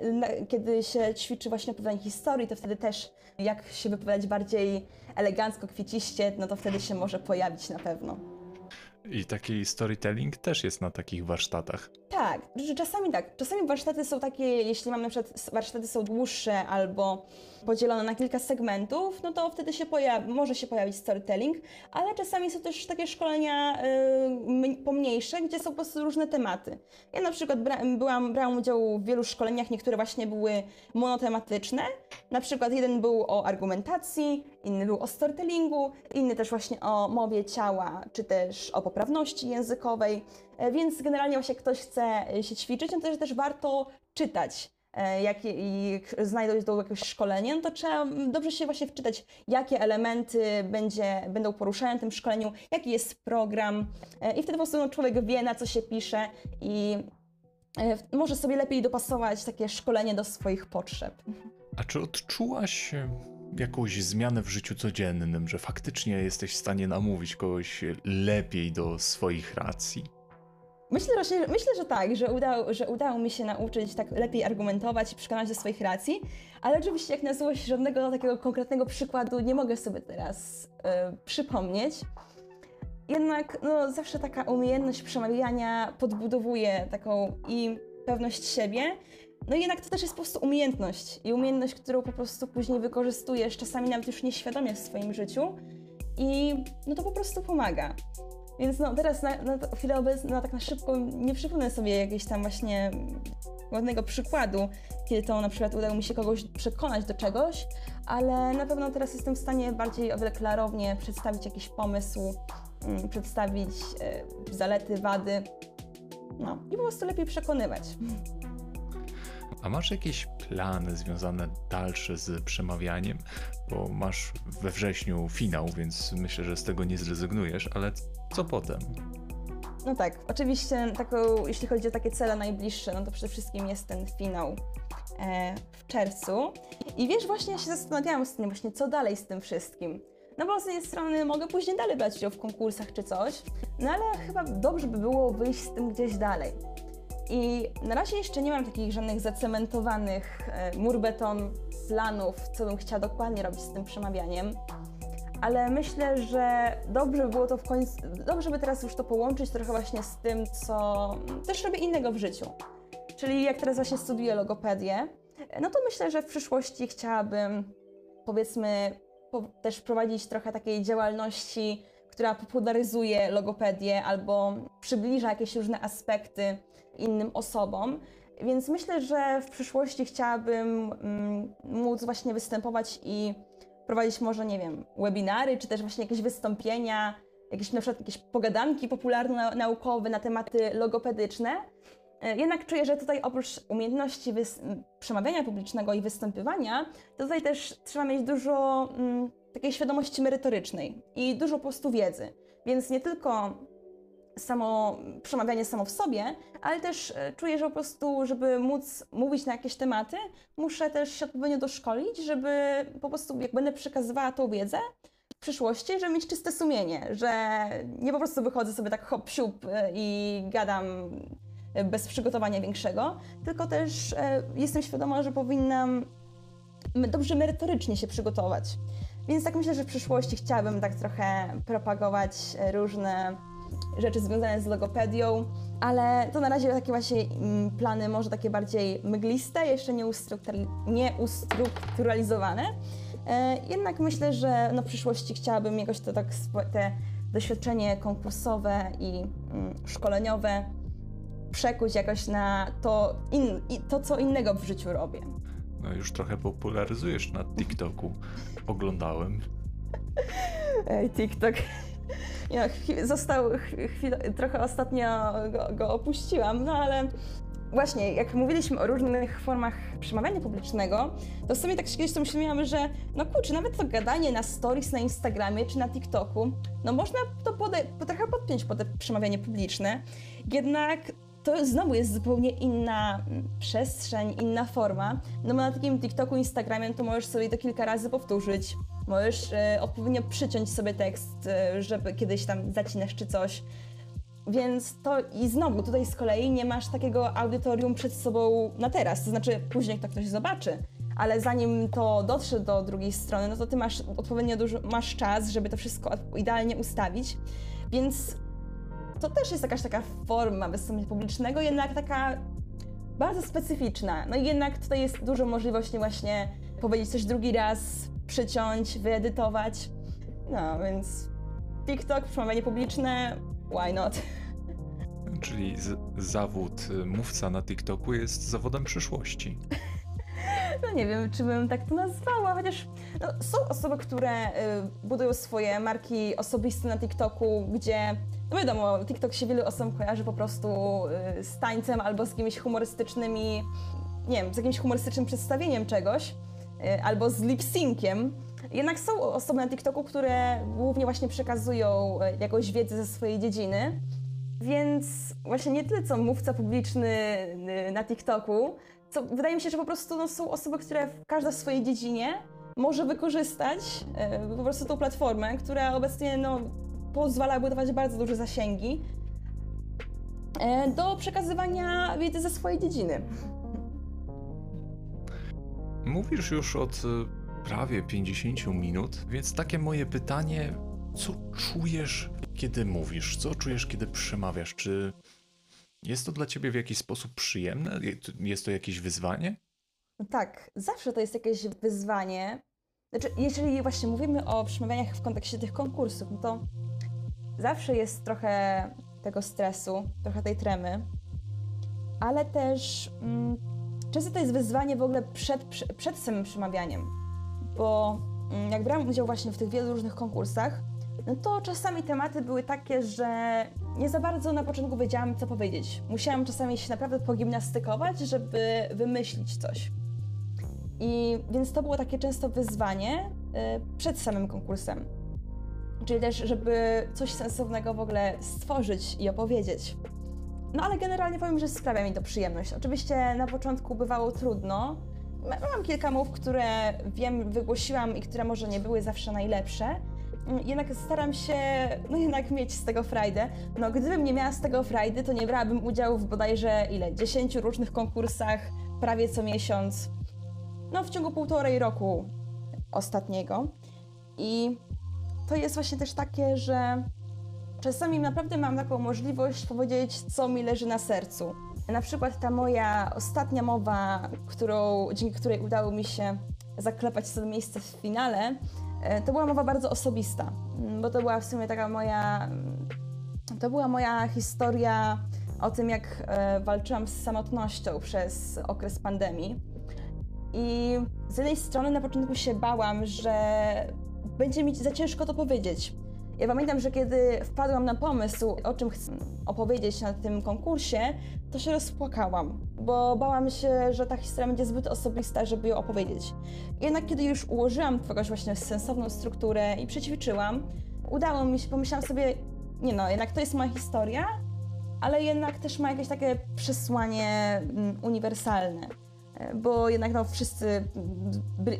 Speaker 3: kiedy się ćwiczy właśnie opowiadanie historii, to wtedy też jak się wypowiadać bardziej elegancko, kwieciście, no to wtedy się może pojawić na pewno.
Speaker 2: I taki storytelling też jest na takich warsztatach.
Speaker 3: Tak, czasami tak. Czasami warsztaty są takie, jeśli mamy na przykład warsztaty są dłuższe albo podzielone na kilka segmentów, no to wtedy się może się pojawić storytelling, ale czasami są też takie szkolenia y, pomniejsze, gdzie są po prostu różne tematy. Ja na przykład bra byłam, brałam udział w wielu szkoleniach, niektóre właśnie były monotematyczne. Na przykład jeden był o argumentacji, inny był o storytellingu, inny też właśnie o mowie ciała, czy też o poprawności językowej. E, więc generalnie właśnie ktoś chce się ćwiczyć, no to też warto czytać E, jak i znajdą do jakiegoś szkolenia, no to trzeba dobrze się właśnie wczytać, jakie elementy będzie, będą poruszane w tym szkoleniu, jaki jest program e, i wtedy po prostu no, człowiek wie, na co się pisze i e, może sobie lepiej dopasować takie szkolenie do swoich potrzeb.
Speaker 2: A czy odczułaś jakąś zmianę w życiu codziennym, że faktycznie jesteś w stanie namówić kogoś lepiej do swoich racji?
Speaker 3: Myślę, że, myślę, że tak, że, udało, że udało mi się nauczyć tak lepiej argumentować i przekonać do swoich racji, ale oczywiście jak na złość żadnego takiego konkretnego przykładu nie mogę sobie teraz y, przypomnieć. Jednak no, zawsze taka umiejętność przemawiania podbudowuje taką i pewność siebie, no i jednak to też jest po prostu umiejętność i umiejętność, którą po prostu później wykorzystujesz, czasami nawet już nieświadomie w swoim życiu i no to po prostu pomaga. Więc no teraz na, na chwilę obecną, no, tak na szybko nie przypomnę sobie jakiegoś tam właśnie ładnego przykładu, kiedy to na przykład udało mi się kogoś przekonać do czegoś, ale na pewno teraz jestem w stanie bardziej o wiele klarownie przedstawić jakiś pomysł, mm, przedstawić y, zalety, wady, no i po prostu lepiej przekonywać.
Speaker 2: A masz jakieś plany związane dalsze z przemawianiem? Bo masz we wrześniu finał, więc myślę, że z tego nie zrezygnujesz, ale co potem?
Speaker 3: No tak, oczywiście taką, jeśli chodzi o takie cele najbliższe, no to przede wszystkim jest ten finał e, w czerwcu. I wiesz, właśnie ja się zastanawiałam z tym właśnie, co dalej z tym wszystkim. No bo z jednej strony mogę później dalej brać udział w konkursach czy coś, no ale chyba dobrze by było wyjść z tym gdzieś dalej. I na razie jeszcze nie mam takich żadnych zacementowanych e, murbeton planów, co bym chciała dokładnie robić z tym przemawianiem. Ale myślę, że dobrze by było to w końcu, dobrze by teraz już to połączyć trochę właśnie z tym, co też robię innego w życiu. Czyli jak teraz właśnie studiuję logopedię, no to myślę, że w przyszłości chciałabym powiedzmy po, też prowadzić trochę takiej działalności, która popularyzuje logopedię albo przybliża jakieś różne aspekty innym osobom. Więc myślę, że w przyszłości chciałabym mm, móc właśnie występować i prowadzić może, nie wiem, webinary, czy też właśnie jakieś wystąpienia, jakieś na przykład jakieś pogadanki popularno-naukowe na tematy logopedyczne. E, jednak czuję, że tutaj oprócz umiejętności przemawiania publicznego i występywania, to tutaj też trzeba mieć dużo mm, takiej świadomości merytorycznej i dużo po prostu wiedzy. Więc nie tylko samo przemawianie samo w sobie, ale też e, czuję, że po prostu, żeby móc mówić na jakieś tematy, muszę też się odpowiednio doszkolić, żeby po prostu, jak będę przekazywała tą wiedzę w przyszłości, żeby mieć czyste sumienie, że nie po prostu wychodzę sobie tak hop siup e, i gadam e, bez przygotowania większego, tylko też jestem świadoma, że powinnam dobrze merytorycznie się przygotować. Więc tak myślę, że w przyszłości chciałabym tak trochę propagować różne rzeczy związane z logopedią, ale to na razie takie właśnie mm, plany może takie bardziej mgliste, jeszcze nie, nie ustrukturalizowane. E, jednak myślę, że no w przyszłości chciałabym jakoś to tak te doświadczenie konkursowe i mm, szkoleniowe przekuć jakoś na to, in, to, co innego w życiu robię.
Speaker 2: No już trochę popularyzujesz na TikToku. [laughs] Oglądałem.
Speaker 3: Ej, TikTok. Ja, został chwilę, trochę ostatnio go, go opuściłam, no ale właśnie, jak mówiliśmy o różnych formach przemawiania publicznego, to w sumie tak kiedyś to myślałam, że no kurczę, nawet to gadanie na stories na Instagramie czy na TikToku, no można to pode, trochę podpiąć pod przemawianie publiczne, jednak to znowu jest zupełnie inna przestrzeń, inna forma, no bo na takim TikToku, Instagramie to możesz sobie to kilka razy powtórzyć, Możesz e, odpowiednio przyciąć sobie tekst, e, żeby kiedyś tam zacinasz czy coś. Więc to i znowu tutaj z kolei nie masz takiego audytorium przed sobą na teraz, to znaczy później to ktoś zobaczy, ale zanim to dotrze do drugiej strony, no to ty masz odpowiednio dużo, masz czas, żeby to wszystko idealnie ustawić, więc to też jest jakaś taka forma wystąpienia publicznego, jednak taka bardzo specyficzna. No i jednak tutaj jest dużo możliwości właśnie powiedzieć coś drugi raz, przyciąć, wyedytować. No, więc TikTok, przemawianie publiczne, why not?
Speaker 2: Czyli zawód y, mówca na TikToku jest zawodem przyszłości. [laughs]
Speaker 3: No nie wiem, czy bym tak to nazwała, chociaż no, są osoby, które y, budują swoje marki osobiste na TikToku, gdzie, no wiadomo, TikTok się wielu osobom kojarzy po prostu y, z tańcem albo z jakimiś humorystycznymi, nie wiem, z jakimś humorystycznym przedstawieniem czegoś, albo z lip-synciem. Jednak są osoby na TikToku, które głównie właśnie przekazują y, jakąś wiedzę ze swojej dziedziny. Więc właśnie nie tyle co mówca publiczny y, na TikToku, co wydaje mi się, że po prostu no, są osoby, które każda w swojej dziedzinie może wykorzystać y, po prostu tą platformę, która obecnie no, pozwala budować bardzo duże zasięgi y, do przekazywania wiedzy ze swojej dziedziny.
Speaker 2: Mówisz już od y, prawie 50 minut, więc takie moje pytanie, co czujesz, kiedy mówisz? Co czujesz, kiedy przemawiasz? Czy jest to dla ciebie w jakiś sposób przyjemne? Je- Jest to jakieś wyzwanie?
Speaker 3: Tak, zawsze to jest jakieś wyzwanie. Znaczy, jeżeli właśnie mówimy o przemawianiach w kontekście tych konkursów, no to zawsze jest trochę tego stresu, trochę tej tremy, ale też mm, często to jest wyzwanie w ogóle przed, prze- przed samym przemawianiem, bo mm, jak brałam udział właśnie w tych wielu różnych konkursach, no to czasami tematy były takie, że nie za bardzo na początku wiedziałam, co powiedzieć. Musiałam czasami się naprawdę pogimnastykować, żeby wymyślić coś. I więc to było takie często wyzwanie y, przed samym konkursem. Czyli też, żeby coś sensownego w ogóle stworzyć i opowiedzieć. No ale generalnie powiem, że sprawia mi to przyjemność. Oczywiście na początku bywało trudno. Ma- Mam kilka mów, które wiem, wygłosiłam i które może nie były zawsze najlepsze. Mm, Jednak staram się, no jednak mieć z tego frajdę. No gdybym nie miała z tego frajdy, to nie brałabym udziału w bodajże ile? 10 różnych konkursach, prawie co miesiąc. No w ciągu półtorej roku ostatniego. I to jest właśnie też takie, że czasami naprawdę mam taką możliwość powiedzieć, co mi leży na sercu. Na przykład ta moja ostatnia mowa, którą, dzięki której udało mi się zaklepać sobie miejsce w finale, e, to była mowa bardzo osobista, m, bo to była w sumie taka moja. mm, To była moja historia o tym, jak e, walczyłam z samotnością przez okres pandemii. I z jednej strony na początku się bałam, że będzie mi za ciężko to powiedzieć. Ja pamiętam, że kiedy wpadłam na pomysł, o czym chcę opowiedzieć na tym konkursie, to się rozpłakałam, bo bałam się, że ta historia będzie zbyt osobista, żeby ją opowiedzieć. Jednak kiedy już ułożyłam to jakoś właśnie sensowną strukturę i przećwiczyłam, udało mi się, pomyślałam sobie, nie no, jednak to jest moja historia, ale jednak też ma jakieś takie przesłanie mm, uniwersalne. Bo jednak no, wszyscy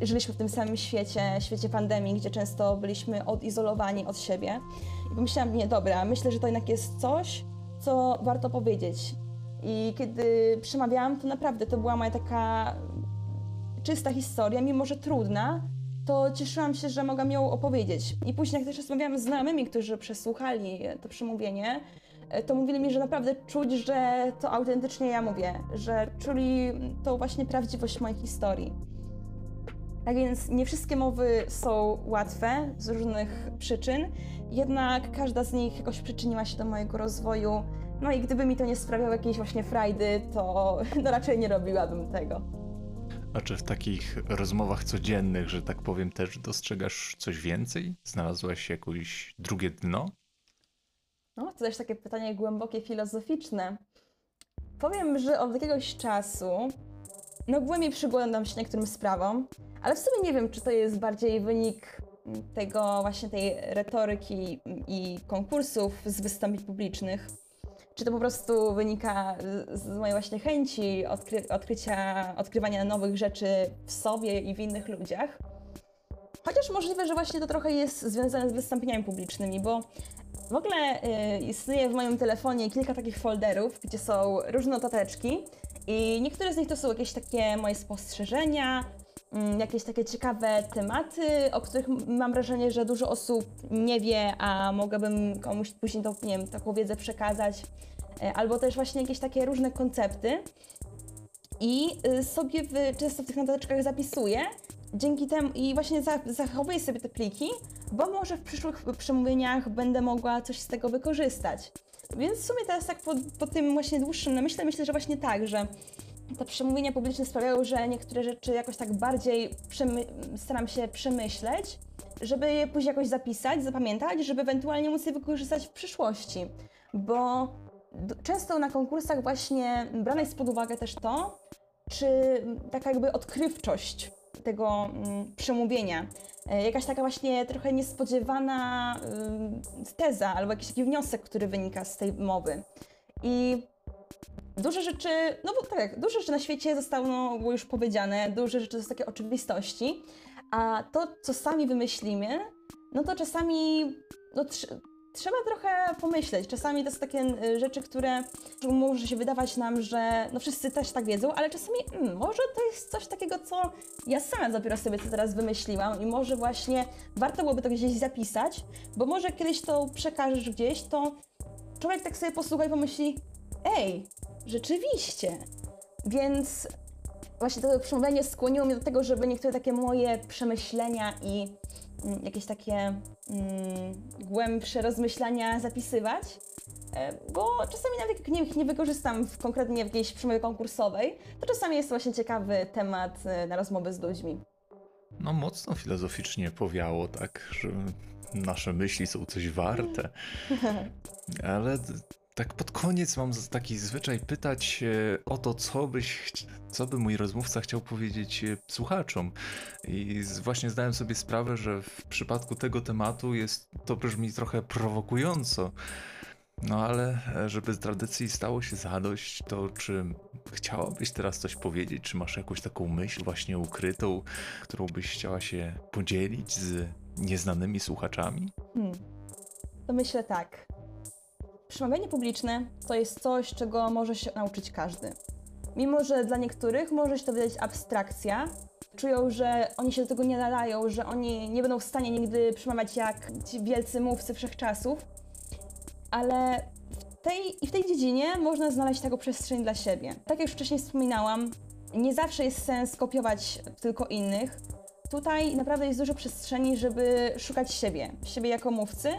Speaker 3: żyliśmy w tym samym świecie, świecie pandemii, gdzie często byliśmy odizolowani od siebie. I pomyślałam, nie, dobra, myślę, że to jednak jest coś, co warto powiedzieć. I kiedy przemawiałam, to naprawdę to była moja taka czysta historia, mimo że trudna, to cieszyłam się, że mogłam ją opowiedzieć. I później, jak też rozmawiałam z znajomymi, którzy przesłuchali to przemówienie, to mówili mi, że naprawdę czuć, że to autentycznie ja mówię, że czuli tą właśnie prawdziwość mojej historii. Tak więc nie wszystkie mowy są łatwe z różnych przyczyn, jednak każda z nich jakoś przyczyniła się do mojego rozwoju. No i gdyby mi to nie sprawiało jakiejś właśnie frajdy, to [laughs] no raczej nie robiłabym tego.
Speaker 2: A czy w takich rozmowach codziennych, że tak powiem, też dostrzegasz coś więcej? Znalazłaś jakieś drugie dno?
Speaker 3: No, to też takie pytanie głębokie, filozoficzne. Powiem, że od jakiegoś czasu, no głębiej przyglądam się niektórym sprawom, ale w sumie nie wiem, czy to jest bardziej wynik tego właśnie tej retoryki i konkursów z wystąpień publicznych, czy to po prostu wynika z mojej właśnie chęci odkry odkrycia, odkrywania nowych rzeczy w sobie i w innych ludziach. Chociaż możliwe, że właśnie to trochę jest związane z wystąpieniami publicznymi, bo W ogóle y, istnieje w moim telefonie kilka takich folderów, gdzie są różne notateczki i niektóre z nich to są jakieś takie moje spostrzeżenia, mm, jakieś takie ciekawe tematy, o których mam wrażenie, że dużo osób nie wie, a mogłabym komuś później tą, nie wiem, taką wiedzę przekazać. E, Albo też właśnie jakieś takie różne koncepty. I y, sobie w, często w tych notateczkach zapisuję. Dzięki temu i właśnie za, zachowuję sobie te pliki, bo może w przyszłych przemówieniach będę mogła coś z tego wykorzystać. Więc w sumie teraz tak po, po tym właśnie dłuższym namyśle myślę, że właśnie tak, że te przemówienia publiczne sprawiają, że niektóre rzeczy jakoś tak bardziej staram się przemyśleć, żeby je później jakoś zapisać, zapamiętać, żeby ewentualnie móc je wykorzystać w przyszłości. Bo często na konkursach właśnie brane jest pod uwagę też to, czy taka jakby odkrywczość tego mm, przemówienia, e, jakaś taka właśnie trochę niespodziewana y, teza albo jakiś taki wniosek, który wynika z tej mowy. I duże rzeczy, no bo tak, duże rzeczy na świecie zostało już powiedziane, duże rzeczy to są takie oczywistości, a to, co sami wymyślimy, no to czasami no, trzeba trochę pomyśleć. Czasami to są takie y, rzeczy, które może się wydawać nam, że no wszyscy też tak wiedzą, ale czasami mm, może to jest coś takiego, co ja sama dopiero sobie to teraz wymyśliłam i może właśnie warto byłoby to gdzieś zapisać, bo może kiedyś to przekażesz gdzieś, to człowiek tak sobie posłucha i pomyśli, ej, rzeczywiście. Więc właśnie to przemówienie skłoniło mnie do tego, żeby niektóre takie moje przemyślenia i jakieś takie mm, głębsze rozmyślania zapisywać. E, Bo czasami nawet jak nie, nie wykorzystam w, konkretnie w jakiejś przemowie konkursowej, to czasami jest to właśnie ciekawy temat e, na rozmowy z ludźmi.
Speaker 2: No mocno filozoficznie powiało, tak, że nasze myśli są coś warte. [laughs] Ale tak pod koniec mam taki zwyczaj pytać e, o to, co byś, co by mój rozmówca chciał powiedzieć e, słuchaczom. I właśnie zdałem sobie sprawę, że w przypadku tego tematu jest to brzmi trochę prowokująco. No ale e, żeby z tradycji stało się zadość, to czy chciałabyś teraz coś powiedzieć? Czy masz jakąś taką myśl właśnie ukrytą, którą byś chciała się podzielić z nieznanymi słuchaczami?
Speaker 3: Hmm. To myślę tak. Przemawianie publiczne to jest coś, czego może się nauczyć każdy. Mimo, że dla niektórych może się to wydać abstrakcja, czują, że oni się do tego nie nadają, że oni nie będą w stanie nigdy przemawiać jak ci wielcy mówcy wszechczasów, ale w tej, i w tej dziedzinie można znaleźć taką przestrzeń dla siebie. Tak jak już wcześniej wspominałam, nie zawsze jest sens kopiować tylko innych. Tutaj naprawdę jest dużo przestrzeni, żeby szukać siebie, siebie jako mówcy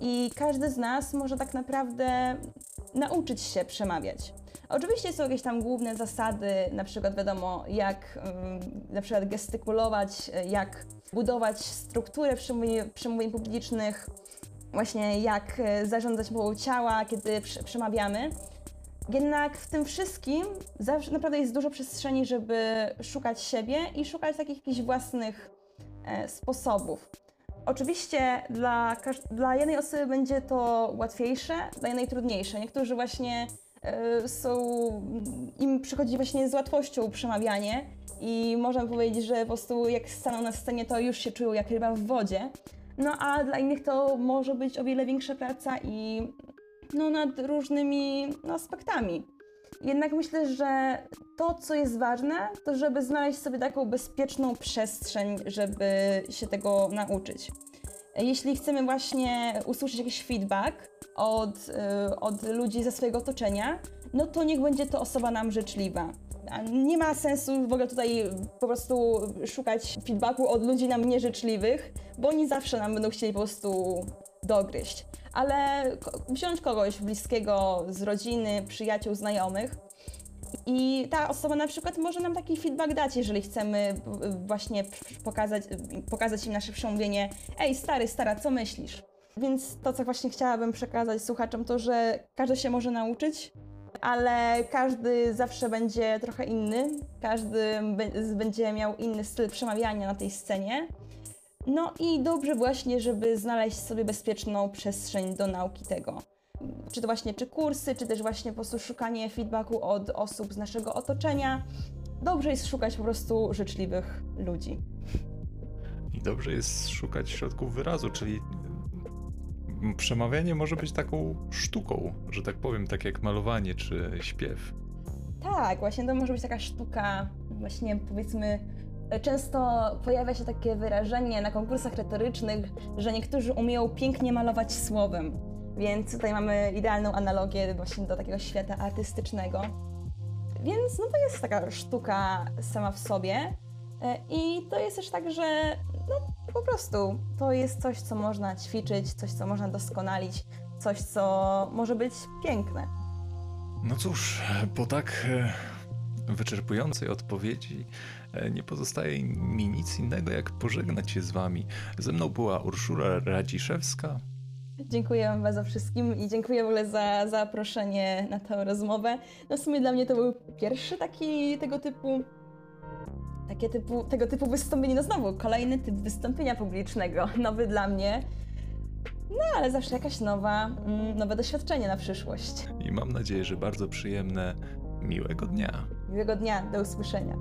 Speaker 3: i każdy z nas może tak naprawdę nauczyć się przemawiać. Oczywiście są jakieś tam główne zasady, na przykład wiadomo, jak ym, na przykład gestykulować, jak budować strukturę przemówień, przemówień publicznych, właśnie jak e, zarządzać mową ciała, kiedy przemawiamy. Jednak w tym wszystkim zawsze naprawdę jest dużo przestrzeni, żeby szukać siebie i szukać takich jakichś własnych e, sposobów. Oczywiście dla, dla jednej osoby będzie to łatwiejsze, dla jednej trudniejsze. Niektórzy właśnie e, są, im przychodzi właśnie z łatwością przemawianie i można powiedzieć, że po prostu jak staną na scenie, to już się czują jak ryba w wodzie. No a dla innych to może być o wiele większa praca i no, nad różnymi no, aspektami. Jednak myślę, że to, co jest ważne, to żeby znaleźć sobie taką bezpieczną przestrzeń, żeby się tego nauczyć. Jeśli chcemy właśnie usłyszeć jakiś feedback od, y, od ludzi ze swojego otoczenia, no to niech będzie to osoba nam życzliwa. Nie ma sensu w ogóle tutaj po prostu szukać feedbacku od ludzi nam nieżyczliwych, bo oni zawsze nam będą chcieli po prostu dogryźć. Ale wziąć kogoś bliskiego z rodziny, przyjaciół, znajomych i ta osoba na przykład może nam taki feedback dać, jeżeli chcemy właśnie pokazać, pokazać im nasze przemówienie. Ej, stary, stara, co myślisz? Więc to, co właśnie chciałabym przekazać słuchaczom, to, że każdy się może nauczyć, ale każdy zawsze będzie trochę inny, każdy będzie miał inny styl przemawiania na tej scenie. No i dobrze właśnie, żeby znaleźć sobie bezpieczną przestrzeń do nauki tego. Czy to właśnie czy kursy, czy też właśnie po prostu szukanie feedbacku od osób z naszego otoczenia. Dobrze jest szukać po prostu życzliwych ludzi.
Speaker 2: I dobrze jest szukać środków wyrazu, czyli przemawianie może być taką sztuką, że tak powiem, tak jak malowanie czy śpiew.
Speaker 3: Tak, właśnie to może być taka sztuka, właśnie powiedzmy, często pojawia się takie wyrażenie na konkursach retorycznych, że niektórzy umieją pięknie malować słowem. Więc tutaj mamy idealną analogię właśnie do takiego świata artystycznego. Więc no to jest taka sztuka sama w sobie. E, I to jest też tak, że no, po prostu to jest coś, co można ćwiczyć, coś, co można doskonalić, coś, co może być piękne.
Speaker 2: No cóż, po tak e, wyczerpującej odpowiedzi nie pozostaje mi nic innego, jak pożegnać się z wami. Ze mną była Urszula Radziszewska.
Speaker 3: Dziękuję Wam bardzo wszystkim i dziękuję w ogóle za zaproszenie na tę rozmowę. No w sumie dla mnie to był pierwszy taki tego typu takie typu, tego typu wystąpienie. No znowu, kolejny typ wystąpienia publicznego, [laughs] nowy dla mnie. No ale zawsze jakaś nowa, mm, nowe doświadczenie na przyszłość.
Speaker 2: I mam nadzieję, że bardzo przyjemne, miłego dnia.
Speaker 3: Miłego dnia, do usłyszenia.